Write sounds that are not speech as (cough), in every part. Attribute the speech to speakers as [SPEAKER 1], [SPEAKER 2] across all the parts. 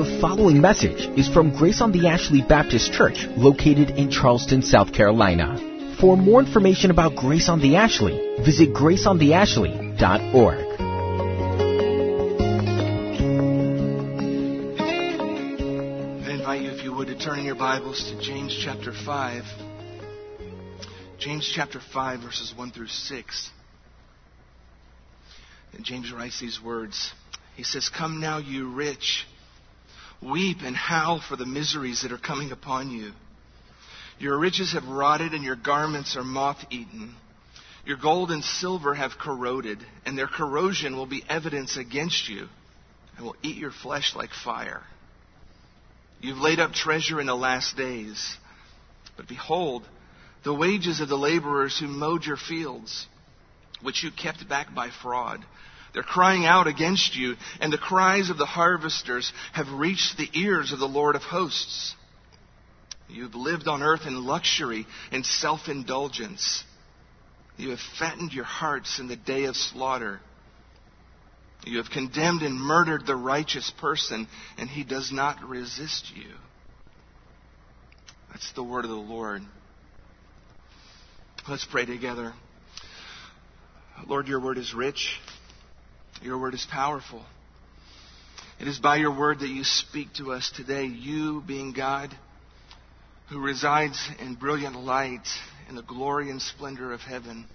[SPEAKER 1] The following message is from Grace on the Ashley Baptist Church, located in Charleston, South Carolina. For more information about Grace on the Ashley, visit graceontheashley.org.
[SPEAKER 2] I invite you, if you would, to turn in your Bibles to James chapter 5. James chapter 5, verses 1 through 6. And James writes these words. He says, Come now, you rich, weep and howl for the miseries that are coming upon you. Your riches have rotted, and your garments are moth eaten. Your gold and silver have corroded, and their corrosion will be evidence against you, and will eat your flesh like fire. You've laid up treasure in the last days. But behold, the wages of the laborers who mowed your fields, which you kept back by fraud, they're crying out against you, and the cries of the harvesters have reached the ears of the Lord of hosts. You've lived on earth in luxury and self indulgence. You have fattened your hearts in the day of slaughter. You have condemned and murdered the righteous person, and he does not resist you. That's the word of the Lord. Let's pray together. Lord, your word is rich. Your word is powerful. It is by your word that you speak to us today. You, being God, who resides in brilliant light in the glory and splendor of heaven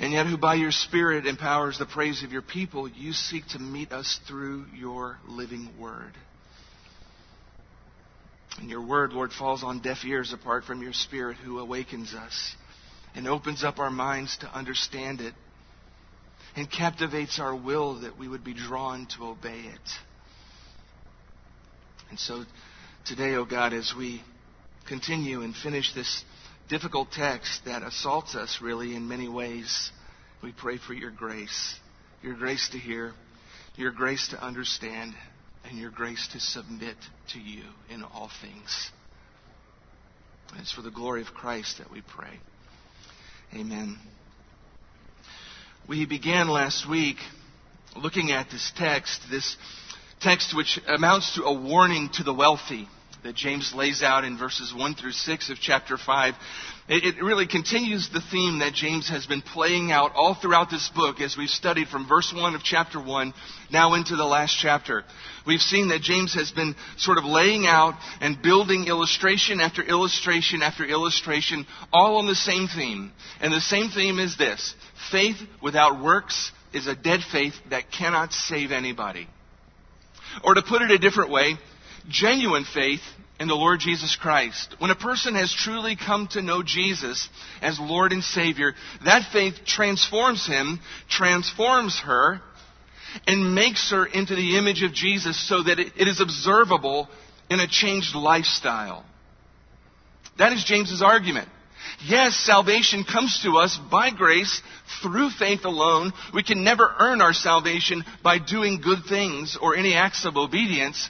[SPEAKER 2] and yet who by your Spirit empowers the praise of your people, you seek to meet us through your living word. And your word, Lord, falls on deaf ears apart from your Spirit who awakens us and opens up our minds to understand it and captivates our will that we would be drawn to obey it. And so today, O oh God, as we continue and finish this difficult text that assaults us, really, in many ways. We pray for your grace, your grace to hear, your grace to understand, and your grace to submit to you in all things. And it's for the glory of Christ that we pray. Amen. We began last week looking at this text, this text which amounts to a warning to the wealthy that James lays out in verses 1 through 6 of chapter 5. It, it, really continues the theme that James has been playing out all throughout this book as we've studied from verse 1 of chapter 1 now into the last chapter. We've seen that James has been sort of laying out and building illustration after illustration after illustration, all on the same theme. And the same theme is this faith without works is a dead faith that cannot save anybody. Or to put it a different way, genuine faith in the Lord Jesus Christ. When a person has truly come to know Jesus as Lord and Savior, that faith transforms him, transforms her, and makes her into the image of Jesus so that it is observable in a changed lifestyle. That is James's argument. Yes, salvation comes to us by grace through faith alone. We can never earn our salvation by doing good things or any acts of obedience.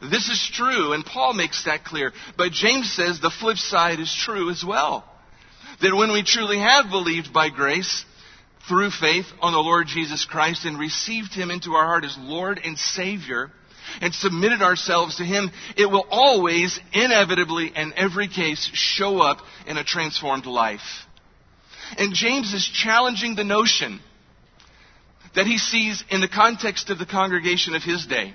[SPEAKER 2] This is true, and Paul makes that clear. But James says the flip side is true as well. That when we truly have believed by grace, through faith on the Lord Jesus Christ, and received Him into our heart as Lord and Savior, and submitted ourselves to Him, it will always, inevitably, in every case, show up in a transformed life. And James is challenging the notion that he sees in the context of the congregation of his day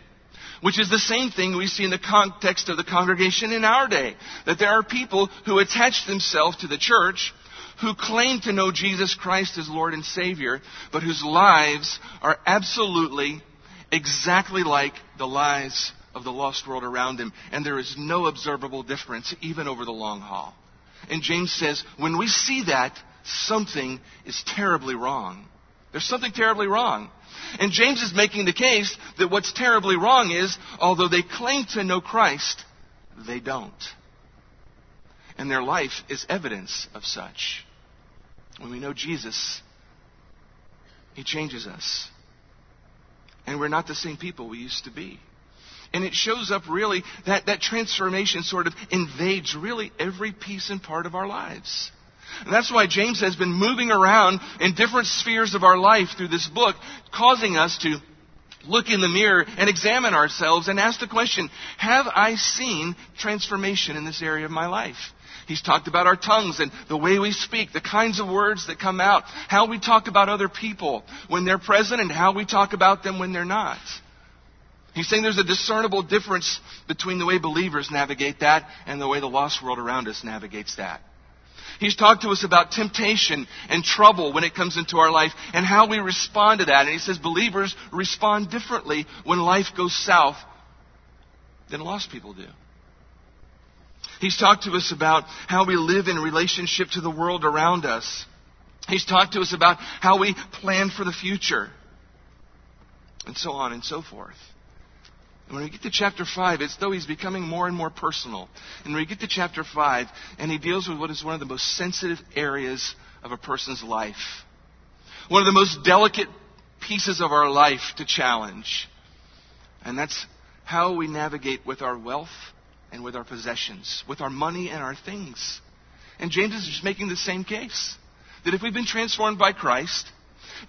[SPEAKER 2] which is the same thing we see in the context of the congregation in our day. That there are people who attach themselves to the church, who claim to know Jesus Christ as Lord and Savior, but whose lives are absolutely exactly like the lives of the lost world around them. And there is no observable difference, even over the long haul. And James says, when we see that, something is terribly wrong. There's something terribly wrong. And James is making the case that what's terribly wrong is, although they claim to know Christ, they don't. And their life is evidence of such. When we know Jesus, He changes us. And we're not the same people we used to be. And it shows up really, that, that transformation sort of invades really every piece and part of our lives. And that's why James has been moving around in different spheres of our life through this book, causing us to look in the mirror and examine ourselves and ask the question, have I seen transformation in this area of my life? He's talked about our tongues and the way we speak, the kinds of words that come out, how we talk about other people when they're present and how we talk about them when they're not. He's saying there's a discernible difference between the way believers navigate that and the way the lost world around us navigates that. He's talked to us about temptation and trouble when it comes into our life and how we respond to that. And he says believers respond differently when life goes south than lost people do. He's talked to us about how we live in relationship to the world around us. He's talked to us about how we plan for the future. And so on and so forth. And when we get to chapter 5, it's though he's becoming more and more personal. And when we get to chapter 5, and he deals with what is one of the most sensitive areas of a person's life, one of the most delicate pieces of our life to challenge. And that's how we navigate with our wealth and with our possessions, with our money and our things. And James is just making the same case. That if we've been transformed by Christ,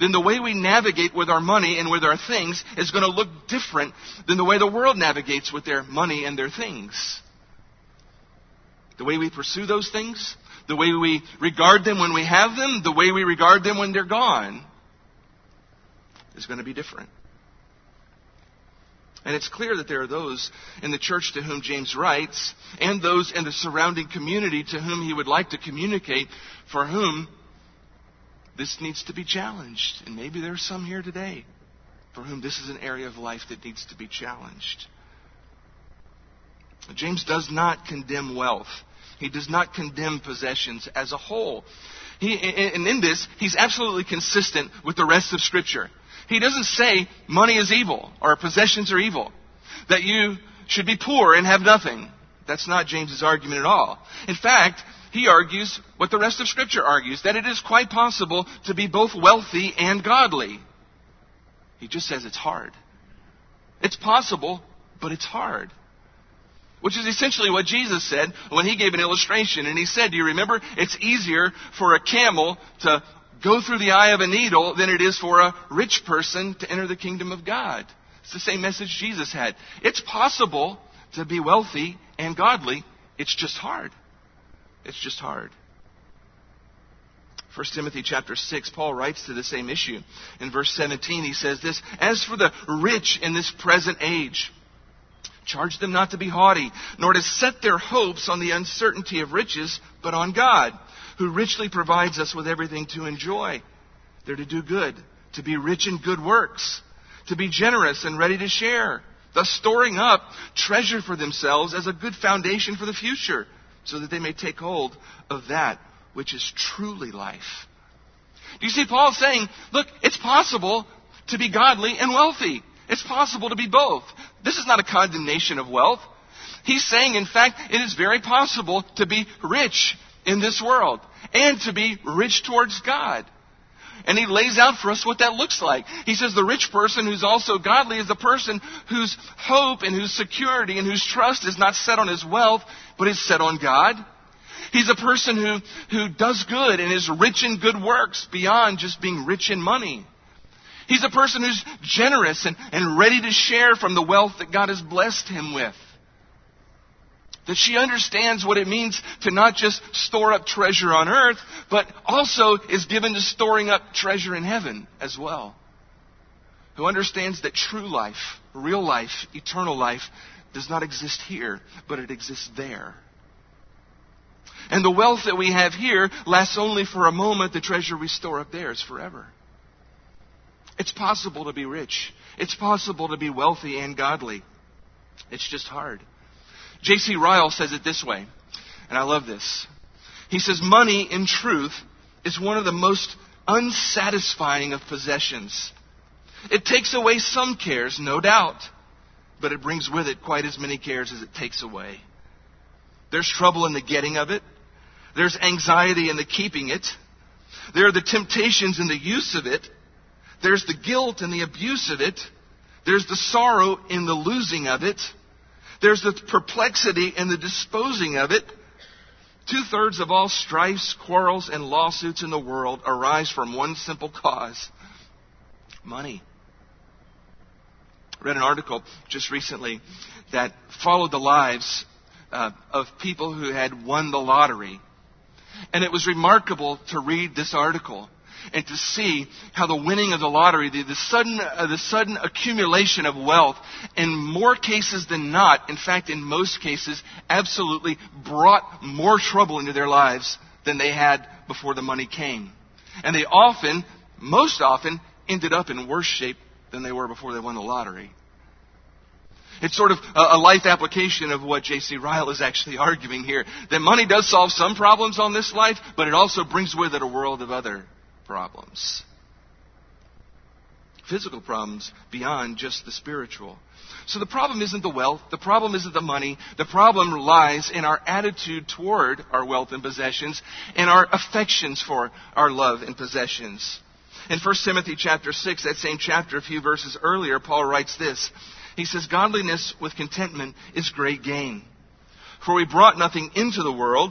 [SPEAKER 2] then the way we navigate with our money and with our things is going to look different than the way the world navigates with their money and their things. The way we pursue those things, the way we regard them when we have them, the way we regard them when they're gone is going to be different. And it's clear that there are those in the church to whom James writes, and those in the surrounding community to whom he would like to communicate, for whom this needs to be challenged. And maybe there's some here today for whom this is an area of life that needs to be challenged. James does not condemn wealth. He does not condemn possessions as a whole. He, and in this, he's absolutely consistent with the rest of Scripture. He doesn't say money is evil or possessions are evil, that you should be poor and have nothing. That's not James's argument at all. In fact, he argues what the rest of Scripture argues that it is quite possible to be both wealthy and godly. He just says it's hard. It's possible, but it's hard. Which is essentially what Jesus said when he gave an illustration. And he said, Do you remember? It's easier for a camel to go through the eye of a needle than it is for a rich person to enter the kingdom of God. It's the same message Jesus had. It's possible to be wealthy and godly, it's just hard. It's just hard. 1 Timothy chapter 6, Paul writes to the same issue. In verse 17, he says this As for the rich in this present age, charge them not to be haughty, nor to set their hopes on the uncertainty of riches, but on God, who richly provides us with everything to enjoy. They're to do good, to be rich in good works, to be generous and ready to share, thus storing up treasure for themselves as a good foundation for the future so that they may take hold of that which is truly life. Do you see Paul saying, look, it's possible to be godly and wealthy. It's possible to be both. This is not a condemnation of wealth. He's saying, in fact, it is very possible to be rich in this world and to be rich towards God. And he lays out for us what that looks like. He says the rich person who's also godly is the person whose hope and whose security and whose trust is not set on his wealth, but is set on God. He's a person who, who does good and is rich in good works beyond just being rich in money. He's a person who's generous and, and ready to share from the wealth that God has blessed him with. That she understands what it means to not just store up treasure on earth, but also is given to storing up treasure in heaven as well. Who understands that true life, real life, eternal life, does not exist here, but it exists there. And the wealth that we have here lasts only for a moment. The treasure we store up there is forever. It's possible to be rich. It's possible to be wealthy and godly. It's just hard. J.C. Ryle says it this way, and I love this. He says, Money, in truth, is one of the most unsatisfying of possessions. It takes away some cares, no doubt, but it brings with it quite as many cares as it takes away. There's trouble in the getting of it, there's anxiety in the keeping it, there are the temptations in the use of it, there's the guilt and the abuse of it, there's the sorrow in the losing of it. There's the perplexity in the disposing of it. Two thirds of all strifes, quarrels, and lawsuits in the world arise from one simple cause money. Read an article just recently that followed the lives uh, of people who had won the lottery. And it was remarkable to read this article and to see how the winning of the lottery, the, the sudden, uh, the sudden accumulation of wealth, in more cases than not, in fact, in most cases, absolutely brought more trouble into their lives than they had before the money came. And they often, most often, ended up in worse shape than they were before they won the lottery. It's sort of a life application of what J.C. Ryle is actually (laughs) arguing here. That money does solve some problems on this life, but it also brings with it a world of other problems. Physical problems beyond just the spiritual. So the problem isn't the wealth, the problem isn't the money, the problem lies in our attitude toward our wealth and possessions and our affections for our love and possessions. In 1 Timothy chapter 6, that same chapter, a few verses earlier, Paul writes this. He says, Godliness with contentment is great gain. For we brought nothing into the world,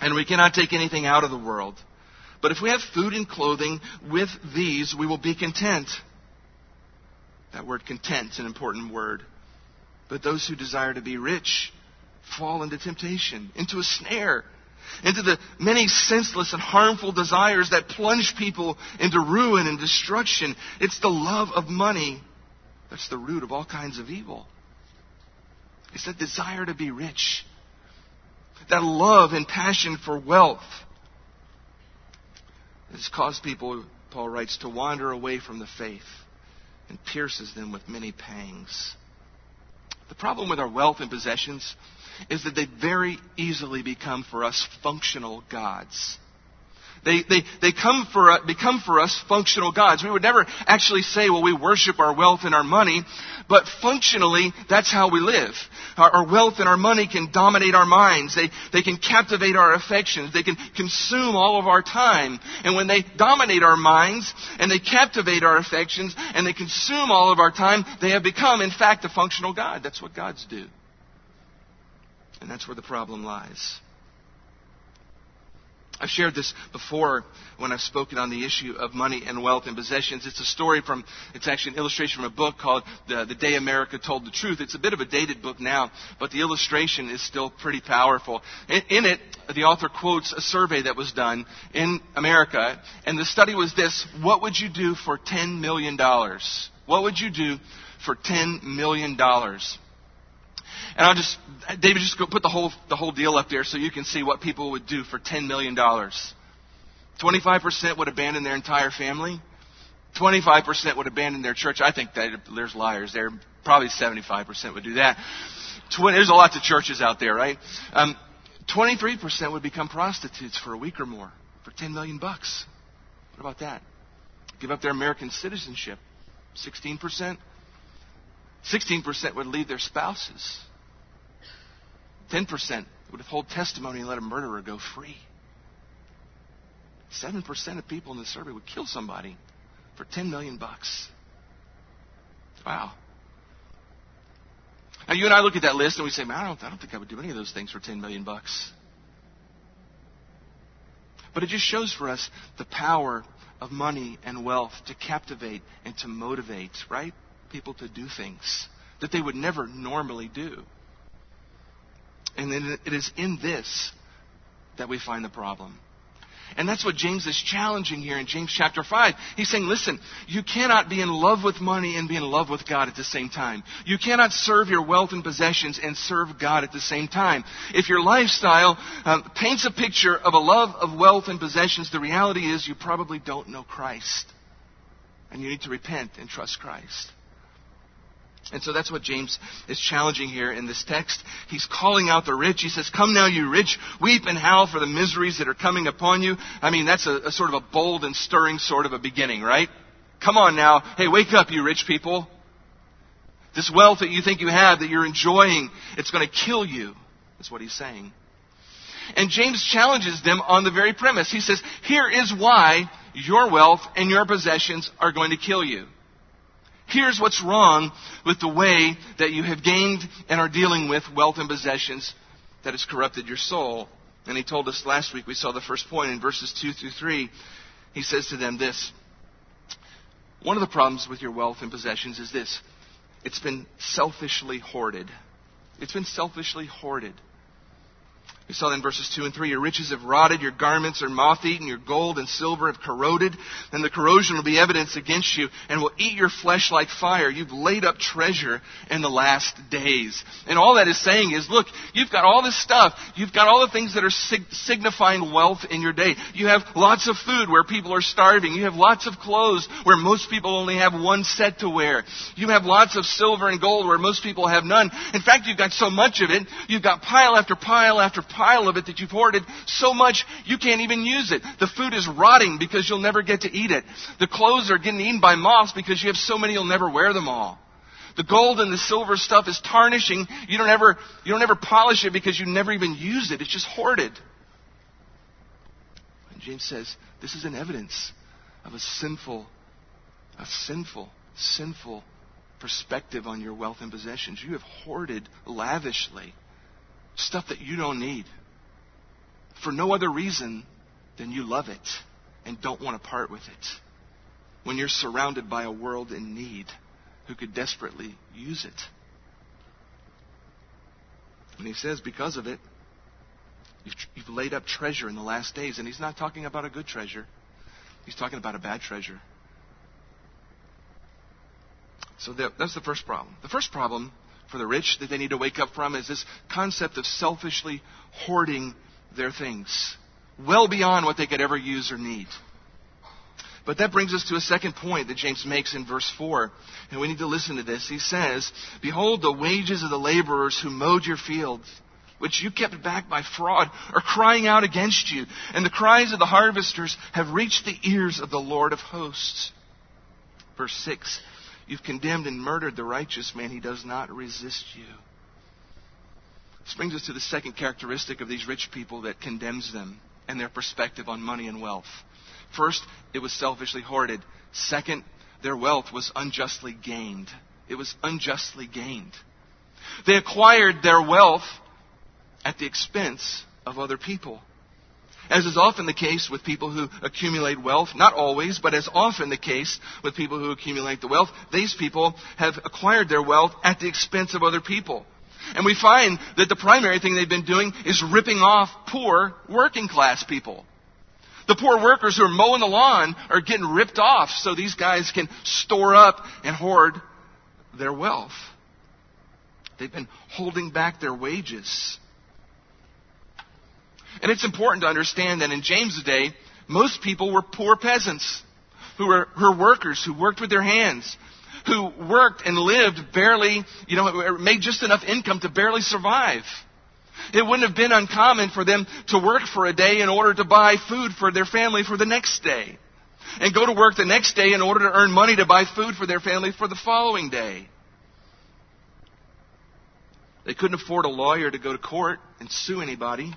[SPEAKER 2] and we cannot take anything out of the world. But if we have food and clothing, with these we will be content. That word content is an important word. But those who desire to be rich fall into temptation, into a snare, into the many senseless and harmful desires that plunge people into ruin and destruction. It's the love of money that's the root of all kinds of evil. It's that desire to be rich, that love and passion for wealth has caused people, Paul writes, to wander away from the faith and pierces them with many pangs. The problem with our wealth and possessions is that they very easily become for us functional gods. They, they, they come for, uh, become for us functional gods. We would never actually say, well, we worship our wealth and our money, but functionally, that's how we live. Our, our wealth and our money can dominate our minds. They, they can captivate our affections. They can consume all of our time. And when they dominate our minds and they captivate our affections and they consume all of our time, they have become, in fact, a functional God. That's what gods do. And that's where the problem lies. I've shared this before when I've spoken on the issue of money and wealth and possessions. It's a story from, it's actually an illustration from a book called The, the Day America Told the Truth. It's a bit of a dated book now, but the illustration is still pretty powerful. In, in it, the author quotes a survey that was done in America, and the study was this, what would you do for $10 million? What would you do for $10 million? And I'll just, David, just go put the whole, the whole deal up there so you can see what people would do for $10 million. 25% would abandon their entire family. 25% would abandon their church. I think that there's liars there. Probably 75% would do that. There's a lot of churches out there, right? Um, 23% would become prostitutes for a week or more for 10 million bucks. What about that? Give up their American citizenship. 16%. 16% would leave their spouses. 10% would withhold testimony and let a murderer go free. 7% of people in the survey would kill somebody for 10 million bucks. Wow. Now you and I look at that list and we say, man, I don't, I don't think I would do any of those things for 10 million bucks. But it just shows for us the power of money and wealth to captivate and to motivate, right? People to do things that they would never normally do. And it is in this that we find the problem. And that's what James is challenging here in James chapter 5. He's saying, listen, you cannot be in love with money and be in love with God at the same time. You cannot serve your wealth and possessions and serve God at the same time. If your lifestyle um, paints a picture of a love of wealth and possessions, the reality is you probably don't know Christ. And you need to repent and trust Christ. And so that's what James is challenging here in this text. He's calling out the rich. He says, Come now, you rich, weep and howl for the miseries that are coming upon you. I mean, that's a, a sort of a bold and stirring sort of a beginning, right? Come on now. Hey, wake up, you rich people. This wealth that you think you have, that you're enjoying, it's going to kill you. That's what he's saying. And James challenges them on the very premise. He says, Here is why your wealth and your possessions are going to kill you. Here's what's wrong with the way that you have gained and are dealing with wealth and possessions that has corrupted your soul. And he told us last week, we saw the first point in verses 2 through 3. He says to them this One of the problems with your wealth and possessions is this it's been selfishly hoarded. It's been selfishly hoarded. We saw in verses 2 and 3. Your riches have rotted, your garments are moth eaten, your gold and silver have corroded, and the corrosion will be evidence against you and will eat your flesh like fire. You've laid up treasure in the last days. And all that is saying is, look, you've got all this stuff. You've got all the things that are sig- signifying wealth in your day. You have lots of food where people are starving. You have lots of clothes where most people only have one set to wear. You have lots of silver and gold where most people have none. In fact, you've got so much of it, you've got pile after pile after pile pile of it that you've hoarded so much you can't even use it. The food is rotting because you'll never get to eat it. The clothes are getting eaten by moths because you have so many you'll never wear them all. The gold and the silver stuff is tarnishing. You don't ever, you don't ever polish it because you never even use it. It's just hoarded. And James says this is an evidence of a sinful, a sinful, sinful perspective on your wealth and possessions. You have hoarded lavishly stuff that you don't need for no other reason than you love it and don't want to part with it. When you're surrounded by a world in need who could desperately use it. And he says, because of it, you've, laid up treasure in the last days. And he's not talking about a good treasure, he's talking about a bad treasure. So that, that's the first problem. The first problem for the rich that they need to wake up from is this concept of selfishly hoarding their things, well beyond what they could ever use or need. But that brings us to a second point that James makes in verse 4. And we need to listen to this. He says, Behold, the wages of the laborers who mowed your fields, which you kept back by fraud, are crying out against you. And the cries of the harvesters have reached the ears of the Lord of hosts. Verse 6 You've condemned and murdered the righteous man. He does not resist you. This brings us to the second characteristic of these rich people that condemns them and their perspective on money and wealth. First, it was selfishly hoarded. Second, their wealth was unjustly gained. It was unjustly gained. They acquired their wealth at the expense of other people. As is often the case with people who accumulate wealth, not always, but as often the case with people who accumulate the wealth, these people have acquired their wealth at the expense of other people. And we find that the primary thing they've been doing is ripping off poor working class people. The poor workers who are mowing the lawn are getting ripped off so these guys can store up and hoard their wealth. They've been holding back their wages. And it's important to understand that in James' day, most people were poor peasants who were, who were workers, who worked with their hands, who worked and lived barely, you know, made just enough income to barely survive. It wouldn't have been uncommon for them to work for a day in order to buy food for their family for the next day. And go to work the next day in order to earn money to buy food for their family for the following day. They couldn't afford a lawyer to go to court and sue anybody.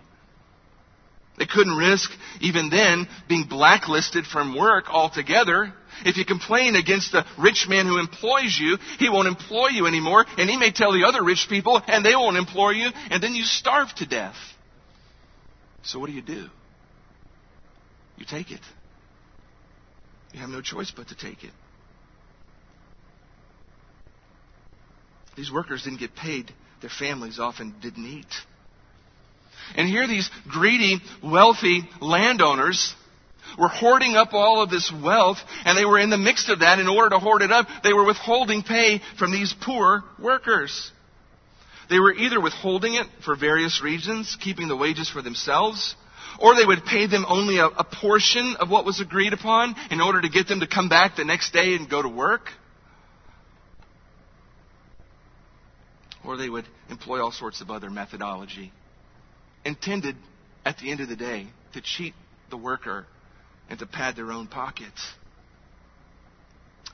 [SPEAKER 2] They couldn't risk, even then, being blacklisted from work altogether. If you complain against the rich man who employs you, he won't employ you anymore, and he may tell the other rich people, and they won't employ you, and then you starve to death. So what do you do? You take it. You have no choice but to take it. These workers didn't get paid. Their families often didn't eat. And here these greedy, wealthy landowners were hoarding up all of this wealth, and they were in the midst of that. In order to hoard it up, they were withholding pay from these poor workers. They were either withholding it for various reasons, keeping the wages for themselves, or they would pay them only a, a portion of what was agreed upon in order to get them to come back the next day and go to work. Or they would employ all sorts of other methodology intended at the end of the day to cheat the worker and to pad their own pockets.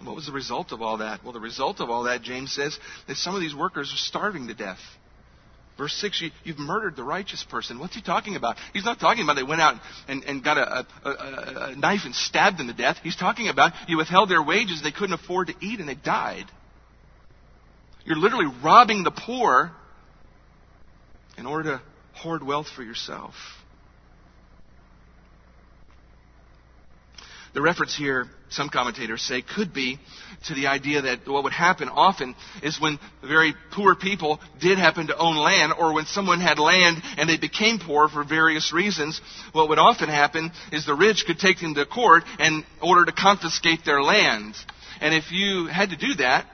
[SPEAKER 2] What was the result of all that? Well, the result of all that, James says, that some of these workers are starving to death. Verse 6, you, have murdered the righteous person. What's he talking about? He's not talking about they went out and, and got a, a, a, a knife and stabbed them to death. He's talking about you withheld their wages, they couldn't afford to eat, and they died. You're literally robbing the poor in order to hoard wealth for yourself. The reference here some commentators say, could be to the idea that what would happen often is when very poor people did happen to own land, or when someone had land and they became poor for various reasons, what would often happen is the rich could take them to court in order to confiscate their land. And if you had to do that,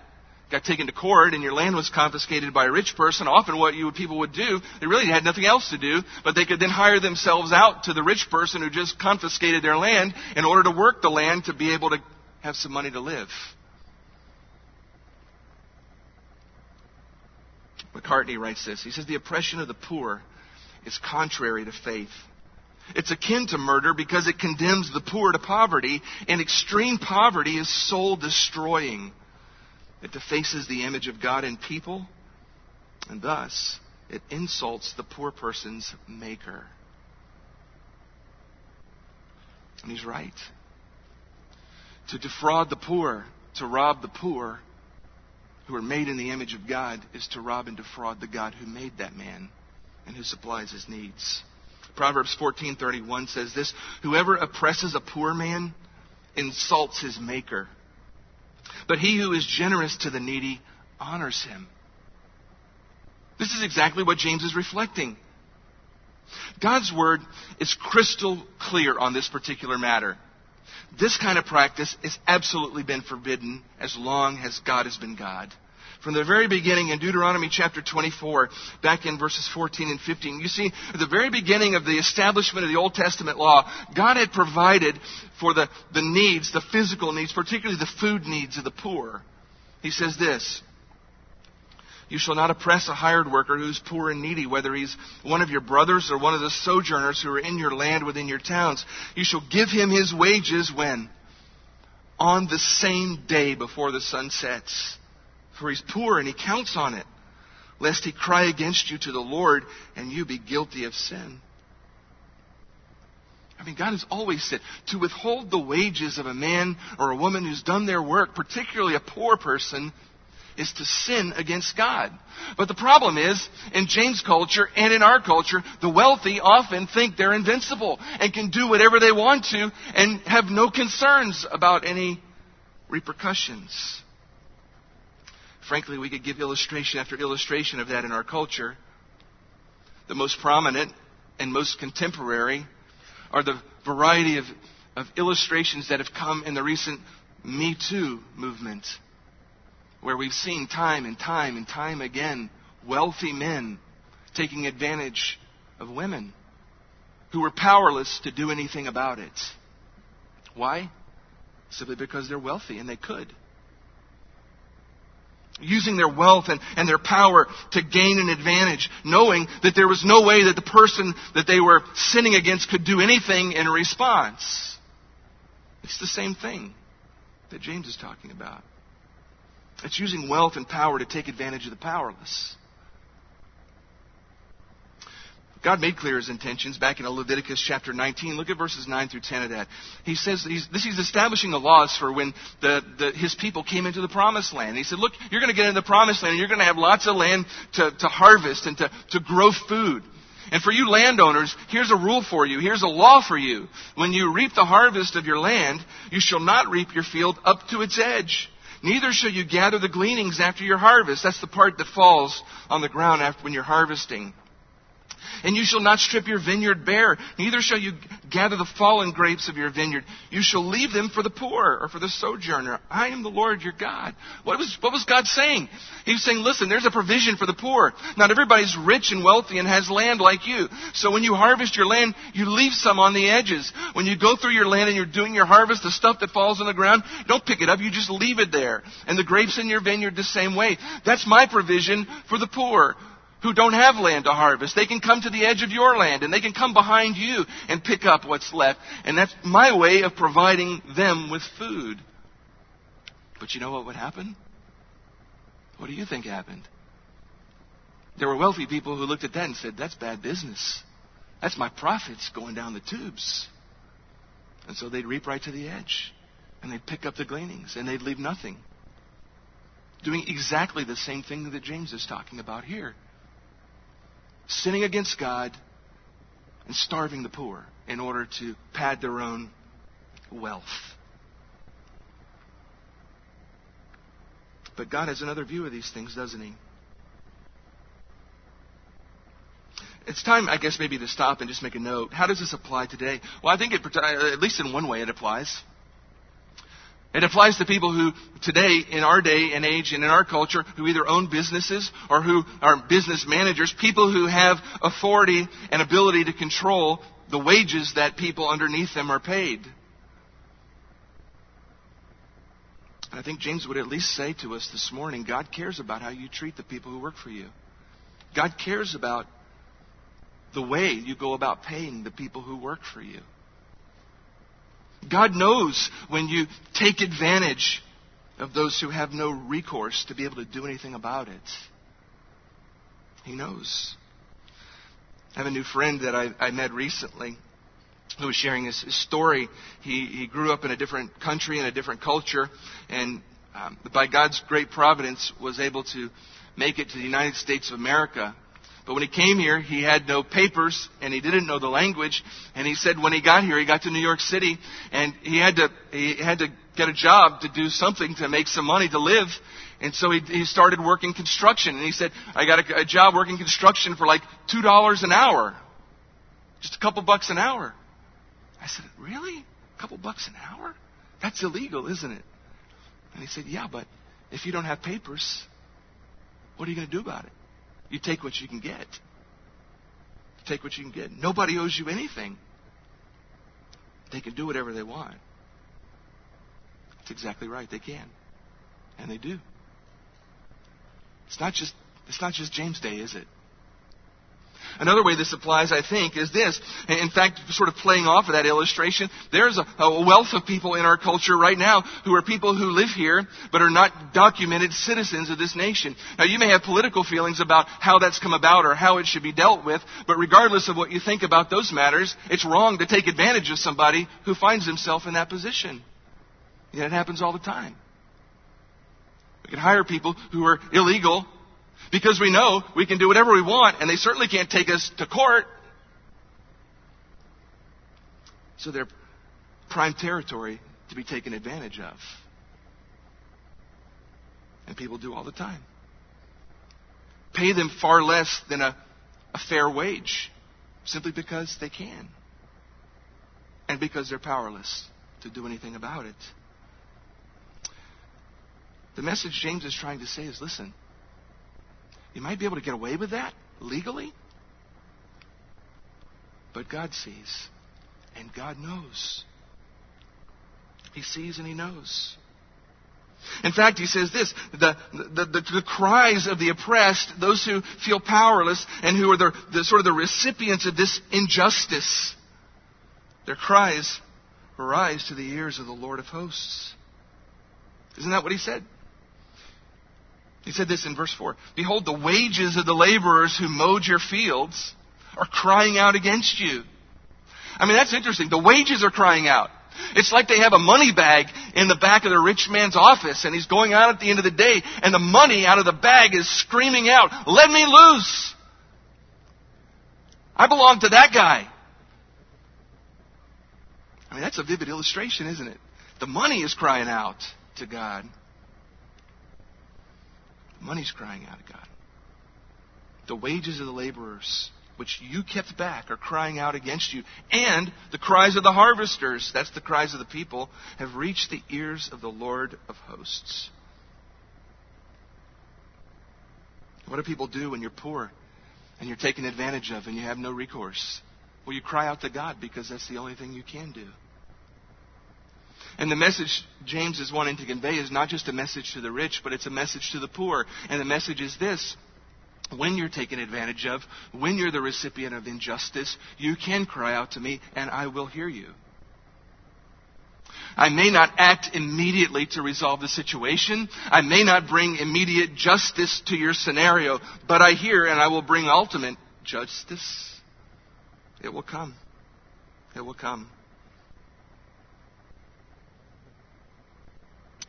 [SPEAKER 2] got taken to court and your land was confiscated by a rich person, often what you people would do, they really had nothing else to do, but they could then hire themselves out to the rich person who just confiscated their land in order to work the land to be able to have some money to live. McCartney writes this. He says, The oppression of the poor is contrary to faith. It's akin to murder because it condemns the poor to poverty, and extreme poverty is soul destroying. It defaces the image of God in people, and thus it insults the poor person's maker. And he's right. To defraud the poor, to rob the poor who are made in the image of God, is to rob and defraud the God who made that man and who supplies his needs. Proverbs 14:31 says this, whoever oppresses a poor man insults his maker. But he who is generous to the needy honors him. This is exactly what James is reflecting. God's word is crystal clear on this particular matter. This kind of practice has absolutely been forbidden as long as God has been God. From the very beginning in Deuteronomy chapter 24, back in verses 14 and 15, you see, at the very beginning of the establishment of the Old Testament law, God had provided for the, the needs, the physical needs, particularly the food needs of the poor. He says this, you shall not oppress a hired worker who's poor and needy, whether he's one of your brothers or one of the sojourners who are in your land within your towns. You shall give him his wages when? On the same day before the sun sets for he's poor and he counts on it, lest he cry against you to the Lord and you be guilty of sin. I mean, God has always said to withhold the wages of a man or a woman who's done their work, particularly a poor person, is to sin against God. But the problem is, in James' culture and in our culture, the wealthy often think they're invincible and can do whatever they want to and have no concerns about any repercussions. Frankly, we could give illustration after illustration of that in our culture. The most prominent and most contemporary are the variety of, of illustrations that have come in the recent Me Too movement, where we've seen time and time and time again wealthy men taking advantage of women who were powerless to do anything about it. Why? Simply because they're wealthy and they could using their wealth and, and their power to gain an advantage, knowing that there was no way that the person that they were sinning against could do anything in response. It's the same thing that James is talking about. It's using wealth and power to take advantage of the powerless. God made clear his intentions back in Leviticus chapter 19. Look at verses 9 through 10 of that. He says he's, this, he's establishing the laws for when the, the, his people came into the promised land. He said, look, you're going to get into the promised land and you're going to have lots of land to, to harvest and to, to grow food. And for you landowners, here's a rule for you. Here's a law for you. When you reap the harvest of your land, you shall not reap your field up to its edge. Neither shall you gather the gleanings after your harvest. That's the part that falls on the ground after when you're harvesting. And you shall not strip your vineyard bare, neither shall you gather the fallen grapes of your vineyard. You shall leave them for the poor or for the sojourner. I am the Lord your God. What was, what was God saying? He was saying, listen, there's a provision for the poor. Not everybody's rich and wealthy and has land like you. So when you harvest your land, you leave some on the edges. When you go through your land and you're doing your harvest, the stuff that falls on the ground, don't pick it up, you just leave it there. And the grapes in your vineyard the same way. That's my provision for the poor who don't have land to harvest. They can come to the edge of your land and they can come behind you and pick up what's left. And that's my way of providing them with food. But you know what would happen? What do you think happened? There were wealthy people who looked at that and said, That's bad business. That's my profits going down the tubes. And so they'd reap right to the edge. And they'd pick up the gleanings and they'd leave nothing. Doing exactly the same thing that James is talking about here sinning against God and starving the poor in order to pad their own wealth. But God has another view of these things, doesn't He? It's time, I guess, maybe to stop and just make a note. How does this apply today? Well, I think it, uh, at least in one way, it applies. It applies to people who today, in our day and age and in our culture, who either own businesses or who are business managers, people who have authority and ability to control the wages that people underneath them are paid. I think James would at least say to us this morning God cares about how you treat the people who work for you. God cares about the way you go about paying the people who work for you. God knows when you take advantage of those who have no recourse to be able to do anything about it. He knows. I have a new friend that I, I met recently who was sharing his, his story. He, he grew up in a different country and a different culture, and um, by God's great providence was able to make it to the United States of America. But when he came here, he had no papers and he didn't know the language. And he said when he got here, he got to New York City and he had to he had to get a job to do something to make some money to live. And so he, he started working construction. And he said, I got a, a job working construction for like two dollars an hour, just a couple bucks an hour. I said, Really? A couple bucks an hour? That's illegal, isn't it? And he said, Yeah, but if you don't have papers, what are you going to do about it? You take what you can get. You take what you can get. Nobody owes you anything. They can do whatever they want. That's exactly right. They can. And they do. It's not just it's not just James Day, is it? Another way this applies, I think, is this. In fact, sort of playing off of that illustration, there's a, a, wealth of people in our culture right now who are people who live here but are not documented citizens of this nation. Now, you may have political feelings about how that's come about or how it should be dealt with, but regardless of what you think about those matters, it's wrong to take advantage of somebody who finds himself in that position. And it happens all the time. We can hire people who are illegal because we know we can do whatever we want, and they certainly can't take us to court. So they're prime territory to be taken advantage of. And people do all the time. Pay them far less than a, a fair wage simply because they can. And because they're powerless to do anything about it. The message James is trying to say is listen, you might be able to get away with that legally. But God sees. And God knows. He sees and He knows. In fact, he says this the, the, the, the, cries of the oppressed, those who feel powerless and who are the, the sort of the recipients of this injustice, their cries arise to the ears of the Lord of hosts. Isn't that what he said? He said this in verse 4 Behold, the wages of the laborers who mowed your fields are crying out against you. I mean, that's interesting. The wages are crying out. It's like they have a money bag in the back of the rich man's office, and he's going out at the end of the day, and the money out of the bag is screaming out, Let me loose! I belong to that guy. I mean, that's a vivid illustration, isn't it? The money is crying out to God. Money's crying out to God. The wages of the laborers, which you kept back, are crying out against you. And the cries of the harvesters, that's the cries of the people, have reached the ears of the Lord of hosts. What do people do when you're poor and you're taken advantage of and you have no recourse? Well, you cry out to God because that's the only thing you can do. And the message James is wanting to convey is not just a message to the rich, but it's a message to the poor. And the message is this when you're taken advantage of, when you're the recipient of injustice, you can cry out to me and I will hear you. I may not act immediately to resolve the situation. I may not bring immediate justice to your scenario, but I hear and I will bring ultimate justice. It will come. It will come.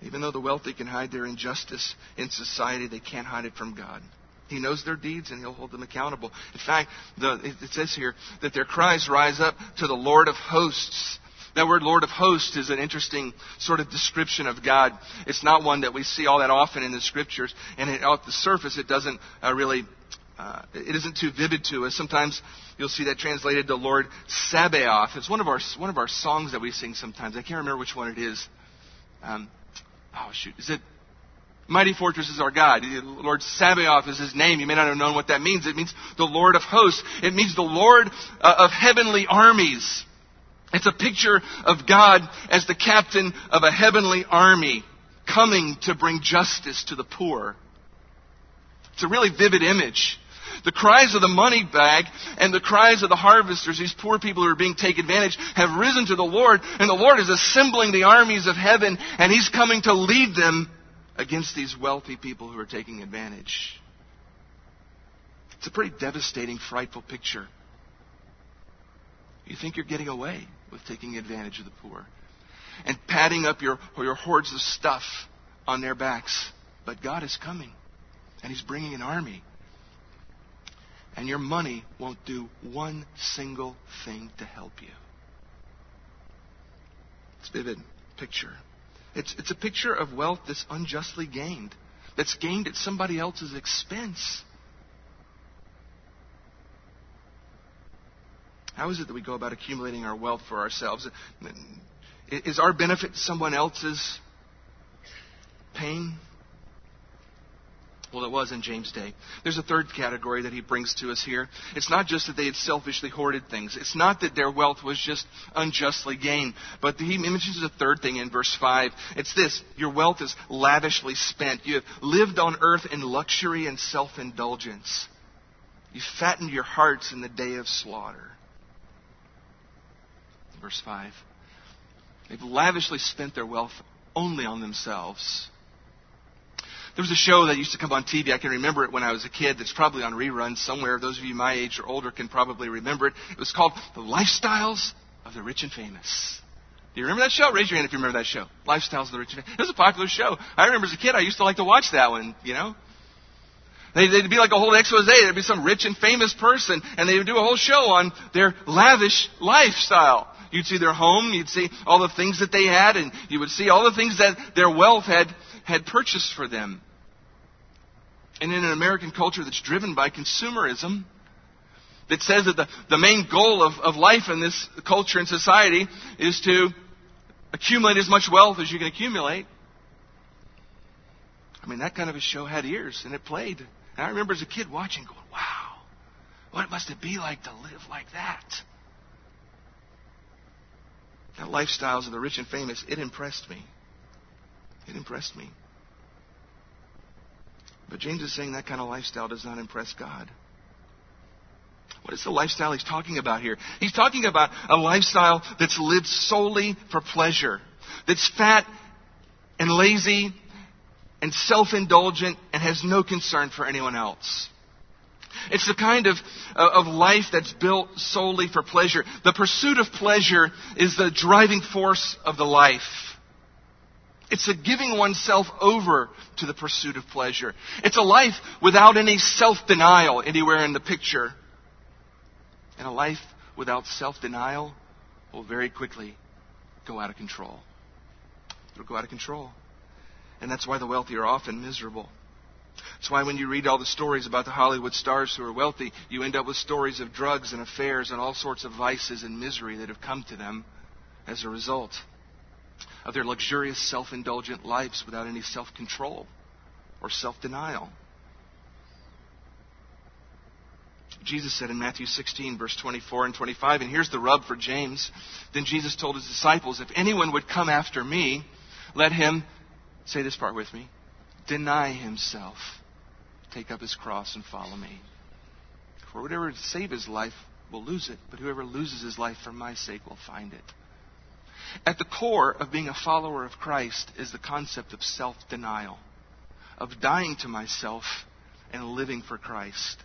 [SPEAKER 2] Even though the wealthy can hide their injustice in society, they can't hide it from God. He knows their deeds and he'll hold them accountable. In fact, the, it says here that their cries rise up to the Lord of hosts. That word Lord of hosts is an interesting sort of description of God. It's not one that we see all that often in the scriptures, and it, off the surface, it doesn't uh, really, uh, it isn't too vivid to us. Sometimes you'll see that translated to Lord Sabaoth. It's one of our one of our songs that we sing sometimes. I can't remember which one it is. Um, oh shoot, is it Mighty fortress is our God. Lord Sabaoth is his name. You may not have known what that means. It means the Lord of hosts. It means the Lord uh, of heavenly armies. It's a picture of God as the captain of a heavenly army coming to bring justice to the poor. It's a really vivid image. The cries of the money bag and the cries of the harvesters, these poor people who are being taken advantage, have risen to the Lord, and the Lord is assembling the armies of heaven, and He's coming to lead them against these wealthy people who are taking advantage. It's a pretty devastating, frightful picture. You think you're getting away with taking advantage of the poor and padding up your, your hoards of stuff on their backs. But God is coming, and He's bringing an army. And your money won't do one single thing to help you. It's a vivid picture. It's, it's a picture of wealth that's unjustly gained, that's gained at somebody else's expense. How is it that we go about accumulating our wealth for ourselves? Is our benefit someone else's pain? Well, it was in James' day. There's a third category that he brings to us here. It's not just that they had selfishly hoarded things. It's not that their wealth was just unjustly gained. But he mentions a third thing in verse 5. It's this. Your wealth is lavishly spent. You have lived on earth in luxury and self-indulgence. You fattened your hearts in the day of slaughter. Verse 5. They've lavishly spent their wealth only on themselves there was a show that used to come on TV. I can remember it when I was a kid. That's probably on reruns somewhere. Those of you my age or older can probably remember it. It was called The Lifestyles of the Rich and Famous. Do you remember that show? Raise your hand if you remember that show. Lifestyles of the Rich and Famous. It was a popular show. I remember as a kid, I used to like to watch that one, you know. They'd be like a whole expose. There'd be some rich and famous person, and they would do a whole show on their lavish lifestyle. You'd see their home, you'd see all the things that they had, and you would see all the things that their wealth had, had purchased for them. And in an American culture that's driven by consumerism, that says that the, the main goal of, of life in this culture and society is to accumulate as much wealth as you can accumulate. I mean, that kind of a show had ears, and it played. And I remember as a kid watching, going, wow, what must it be like to live like that? That lifestyles of the rich and famous, it impressed me. It impressed me. But James is saying that kind of lifestyle does not impress God. What is the lifestyle he's talking about here? He's talking about a lifestyle that's lived solely for pleasure, that's fat and lazy and self indulgent and has no concern for anyone else. It's the kind of, uh, of life that's built solely for pleasure. The pursuit of pleasure is the driving force of the life. It's a giving oneself over to the pursuit of pleasure. It's a life without any self-denial anywhere in the picture. And a life without self-denial will very quickly go out of control. It'll go out of control. And that's why the wealthy are often miserable. That's why when you read all the stories about the Hollywood stars who are wealthy, you end up with stories of drugs and affairs and all sorts of vices and misery that have come to them as a result of their luxurious, self indulgent lives without any self control or self denial. Jesus said in Matthew 16, verse 24 and 25, and here's the rub for James. Then Jesus told his disciples, If anyone would come after me, let him, say this part with me, deny himself, take up his cross, and follow me. For whatever save his life will lose it, but whoever loses his life for my sake will find it. At the core of being a follower of Christ is the concept of self denial, of dying to myself and living for Christ.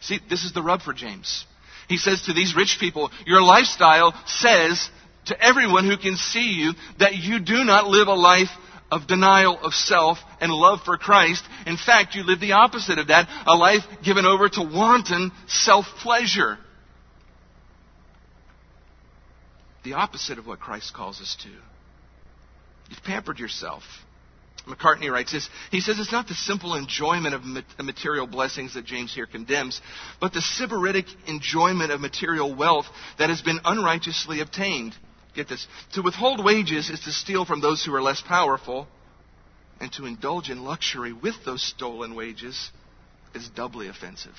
[SPEAKER 2] See, this is the rub for James. He says to these rich people, Your lifestyle says to everyone who can see you that you do not live a life of denial of self and love for Christ. In fact, you live the opposite of that, a life given over to wanton self pleasure. The opposite of what Christ calls us to. You've pampered yourself. McCartney writes this. He says it's not the simple enjoyment of material blessings that James here condemns, but the sybaritic enjoyment of material wealth that has been unrighteously obtained. Get this. To withhold wages is to steal from those who are less powerful, and to indulge in luxury with those stolen wages is doubly offensive.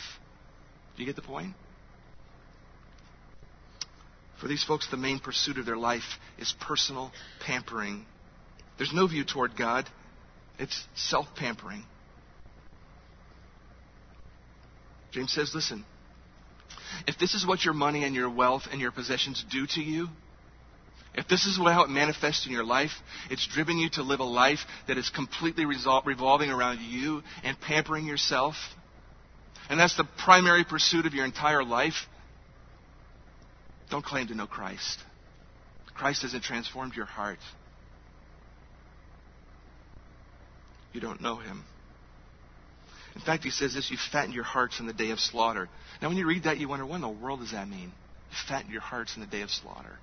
[SPEAKER 2] Do you get the point? For these folks, the main pursuit of their life is personal pampering. There's no view toward God. It's self pampering. James says, listen, if this is what your money and your wealth and your possessions do to you, if this is how it manifests in your life, it's driven you to live a life that is completely revolving around you and pampering yourself, and that's the primary pursuit of your entire life, don't claim to know Christ. Christ hasn't transformed your heart. you don't know him. In fact, he says this you fatten your hearts in the day of slaughter. Now, when you read that, you wonder, what in the world does that mean? You fatten your hearts in the day of slaughter.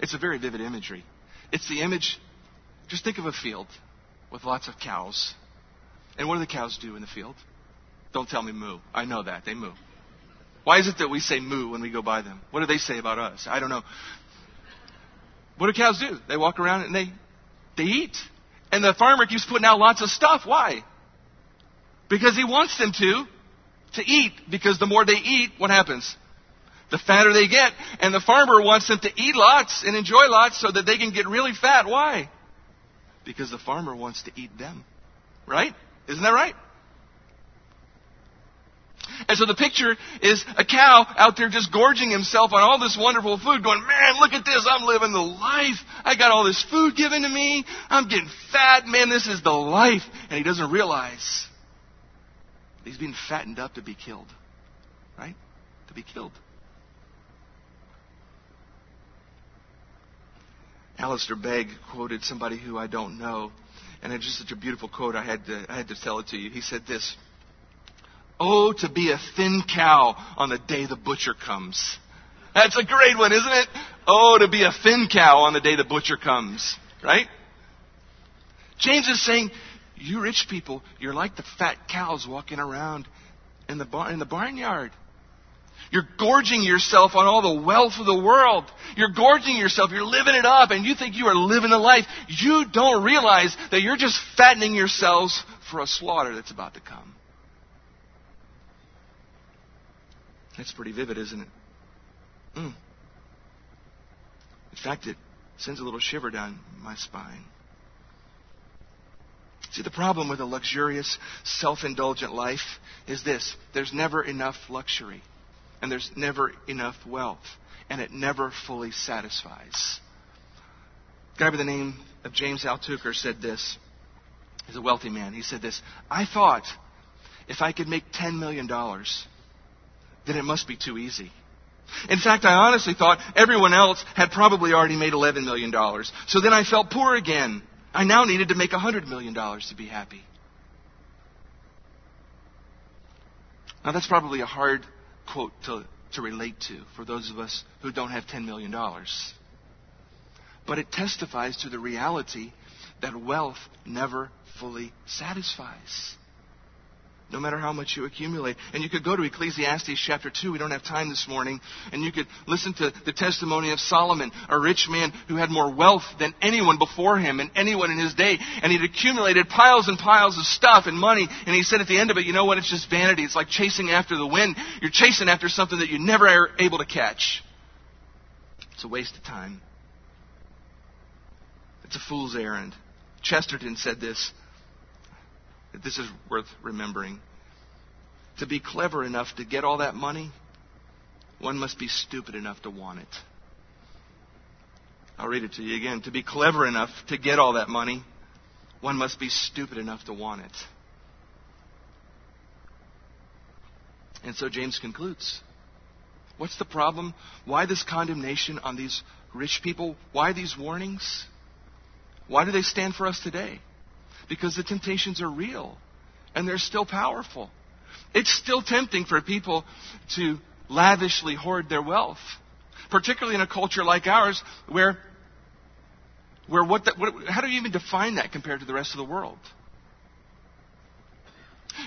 [SPEAKER 2] It's a very vivid imagery. It's the image, just think of a field with lots of cows. And what do the cows do in the field? Don't tell me moo. I know that. They moo. Why is it that we say moo when we go by them? What do they say about us? I don't know. What do cows do? They walk around and they, they eat. And the farmer keeps putting out lots of stuff. Why? Because he wants them to, to eat. Because the more they eat, what happens? The fatter they get. And the farmer wants them to eat lots and enjoy lots so that they can get really fat. Why? Because the farmer wants to eat them. Right? Isn't that right? And so the picture is a cow out there just gorging himself on all this wonderful food, going, man, look at this. I'm living the life. I got all this food given to me. I'm getting fat. Man, this is the life. And he doesn't realize he's being fattened up to be killed. Right? To be killed. Alistair Begg quoted somebody who I don't know, and it's just such a beautiful quote. I had to, I had to tell it to you. He said this. Oh, to be a thin cow on the day the butcher comes. That's a great one, isn't it? Oh, to be a thin cow on the day the butcher comes. Right? James is saying, you rich people, you're like the fat cows walking around in the, bar- in the barnyard. You're gorging yourself on all the wealth of the world. You're gorging yourself. You're living it up and you think you are living a life. You don't realize that you're just fattening yourselves for a slaughter that's about to come. That's pretty vivid, isn't it? Mm. In fact, it sends a little shiver down my spine. See, the problem with a luxurious, self indulgent life is this there's never enough luxury, and there's never enough wealth, and it never fully satisfies. A guy by the name of James Altucher said this. He's a wealthy man. He said this I thought if I could make $10 million, then it must be too easy. In fact, I honestly thought everyone else had probably already made $11 million. So then I felt poor again. I now needed to make $100 million to be happy. Now, that's probably a hard quote to, to relate to for those of us who don't have $10 million. But it testifies to the reality that wealth never fully satisfies no matter how much you accumulate. And you could go to Ecclesiastes chapter 2. We don't have time this morning. And you could listen to the testimony of Solomon, a rich man who had more wealth than anyone before him and anyone in his day. And he'd accumulated piles and piles of stuff and money. And he said at the end of it, you know what? It's just vanity. It's like chasing after the wind. You're chasing after something that you never are able to catch. It's a waste of time. It's a fool's errand. Chesterton said this this is worth remembering. To be clever enough to get all that money, one must be stupid enough to want it. I'll read it to you again. To be clever enough to get all that money, one must be stupid enough to want it. And so James concludes. What's the problem? Why this condemnation on these rich people? Why these warnings? Why do they stand for us today? Because the temptations are real and they're still powerful. It's still tempting for people to lavishly hoard their wealth. particularly in a culture like ours where, where what, the, what how do you even define that compared to the rest of the world?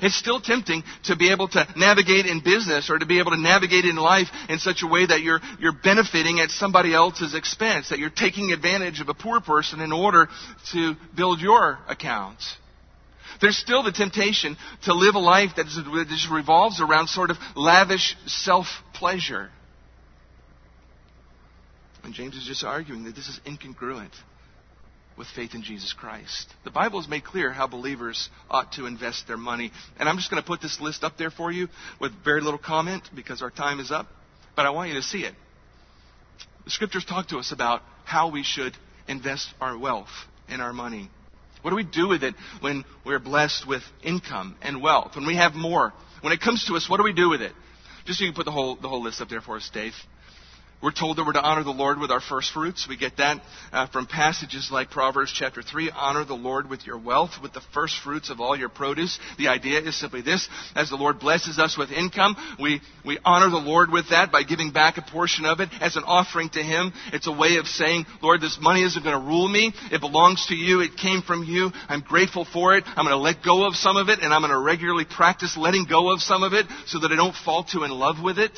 [SPEAKER 2] It's still tempting to be able to navigate in business or to be able to navigate in life in such a way that you're, you're benefiting at somebody else's expense, that you're taking advantage of a poor person in order to build your account. There's still the temptation to live a life that just revolves around sort of lavish self pleasure. And James is just arguing that this is incongruent with faith in Jesus Christ. The Bible has made clear how believers ought to invest their money. And I'm just going to put this list up there for you with very little comment because our time is up. But I want you to see it. The scriptures talk to us about how we should invest our wealth and our money. What do we do with it when we're blessed with income and wealth? When we have more? When it comes to us, what do we do with it? Just so you can put the whole, the whole list up there for us, Dave. We're told that we're to honor the Lord with our first fruits. We get that uh, from passages like Proverbs chapter 3. Honor the Lord with your wealth, with the first fruits of all your produce. The idea is simply this. As the Lord blesses us with income, we, we honor the Lord with that by giving back a portion of it as an offering to Him. It's a way of saying, Lord, this money isn't going to rule me. It belongs to you. It came from you. I'm grateful for it. I'm going to let go of some of it and I'm going to regularly practice letting go of some of it so that I don't fall too in love with it.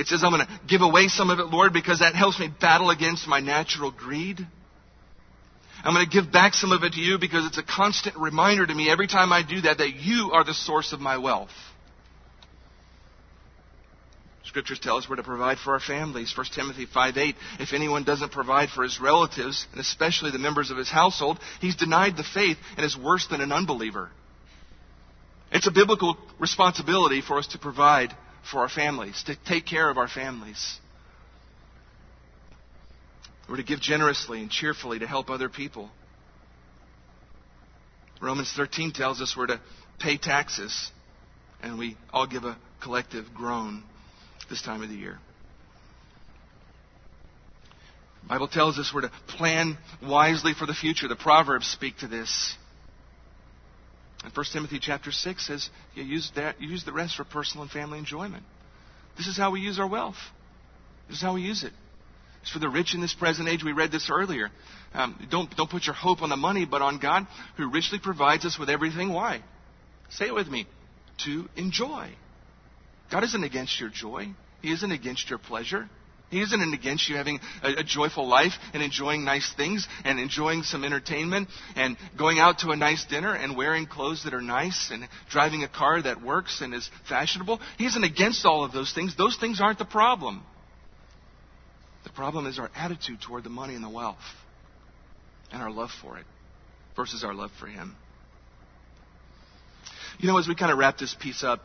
[SPEAKER 2] It says, I'm going to give away some of it, Lord, because that helps me battle against my natural greed. I'm going to give back some of it to you because it's a constant reminder to me every time I do that that you are the source of my wealth. Scriptures tell us we're to provide for our families. 1 Timothy 5:8. If anyone doesn't provide for his relatives, and especially the members of his household, he's denied the faith and is worse than an unbeliever. It's a biblical responsibility for us to provide for our families, to take care of our families. We're to give generously and cheerfully to help other people. Romans 13 tells us we're to pay taxes, and we all give a collective groan this time of the year. The Bible tells us we're to plan wisely for the future. The Proverbs speak to this. And 1 Timothy chapter 6 says use, that, use the rest for personal and family enjoyment. This is how we use our wealth. This is how we use it. It's for the rich in this present age. We read this earlier. Um, don't, don't put your hope on the money, but on God who richly provides us with everything. Why? Say it with me. To enjoy. God isn't against your joy. He isn't against your pleasure. He isn't against you having a, a, joyful life and enjoying nice things and enjoying some entertainment and going out to a nice dinner and wearing clothes that are nice and driving a car that works and is fashionable. He isn't against all of those things. Those things aren't the problem. The problem is our attitude toward the money and the wealth and our love for it versus our love for Him. You know, as we kind of wrap this piece up,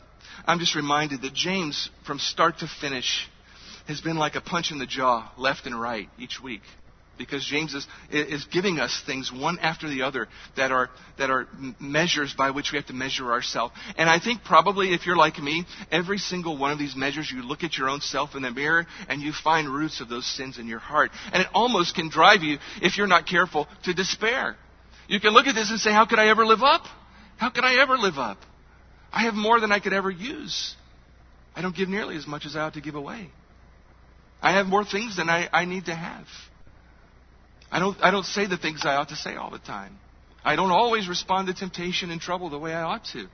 [SPEAKER 2] I'm just reminded that James, from start to finish, has been like a punch in the jaw, left and right, each week. Because James is, is giving us things one after the other that are, that are measures by which we have to measure ourselves. And I think probably if you're like me, every single one of these measures, you look at your own self in the mirror and you find roots of those sins in your heart. And it almost can drive you, if you're not careful, to despair. You can look at this and say, how could I ever live up? How could I ever live up? I have more than I could ever use. I don't give nearly as much as I ought to give away. I have more things than I, I need to have. I don't, I don't say the things I ought to say all the time. I don't always respond to temptation and trouble the way I ought to.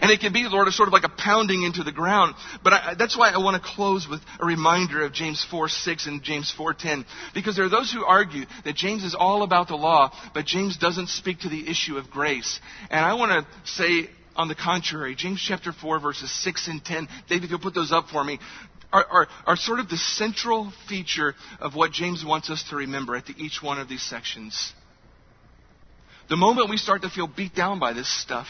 [SPEAKER 2] And it can be, Lord, sort of like a pounding into the ground. But I, that's why I want to close with a reminder of James 4 6 and James 4 10. Because there are those who argue that James is all about the law, but James doesn't speak to the issue of grace. And I want to say, on the contrary, James chapter 4 verses 6 and 10. David, if you'll put those up for me are, are, are sort of the central feature of what James wants us to remember at the, each one of these sections. The moment we start to feel beat down by this stuff,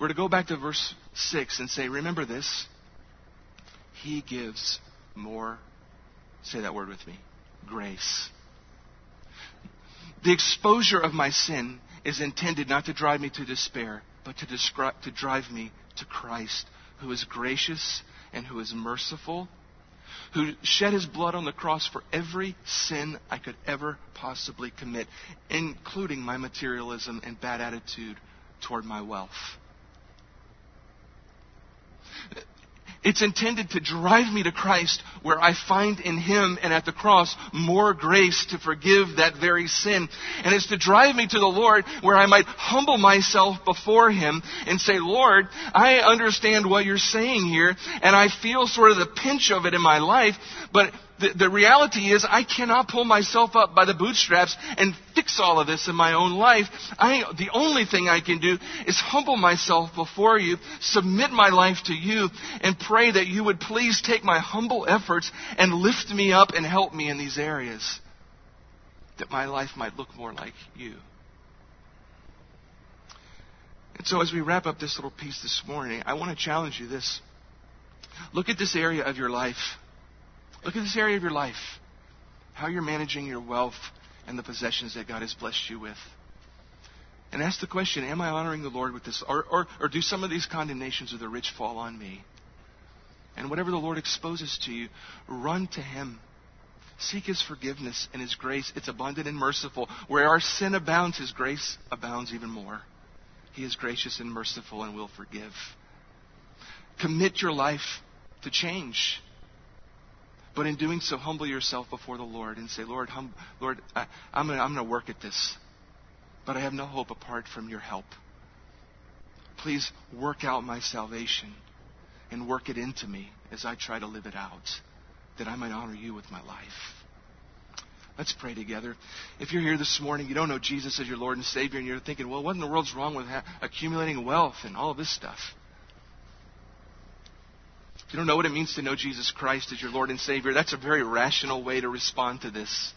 [SPEAKER 2] we're to go back to verse 6 and say, Remember this. He gives more, say that word with me, grace. The exposure of my sin is intended not to drive me to despair, but to, to drive me to Christ, who is gracious and who is merciful who shed his blood on the cross for every sin I could ever possibly commit, including my materialism and bad attitude toward my wealth. It's intended to drive me to Christ where I find in Him and at the cross more grace to forgive that very sin. And it's to drive me to the Lord where I might humble myself before Him and say, Lord, I understand what you're saying here and I feel sort of the pinch of it in my life, but the, the reality is I cannot pull myself up by the bootstraps and fix all of this in my own life. I, the only thing I can do is humble myself before you, submit my life to you, and pray that you would please take my humble efforts and lift me up and help me in these areas. That my life might look more like you. And so as we wrap up this little piece this morning, I want to challenge you this. Look at this area of your life Look at this area of your life, how you're managing your wealth and the possessions that God has blessed you with. And ask the question Am I honoring the Lord with this? Or, or, or do some of these condemnations of the rich fall on me? And whatever the Lord exposes to you, run to Him. Seek His forgiveness and His grace. It's abundant and merciful. Where our sin abounds, His grace abounds even more. He is gracious and merciful and will forgive. Commit your life to change. But in doing so, humble yourself before the Lord and say, Lord, hum, Lord, I, I'm going to work at this, but I have no hope apart from your help. Please work out my salvation and work it into me as I try to live it out, that I might honor you with my life. Let's pray together. If you're here this morning, you don't know Jesus as your Lord and Savior, and you're thinking, well, what in the world's wrong with accumulating wealth and all this stuff? If you don't know what it means to know Jesus Christ as your Lord and Savior, that's a very rational way to respond to this.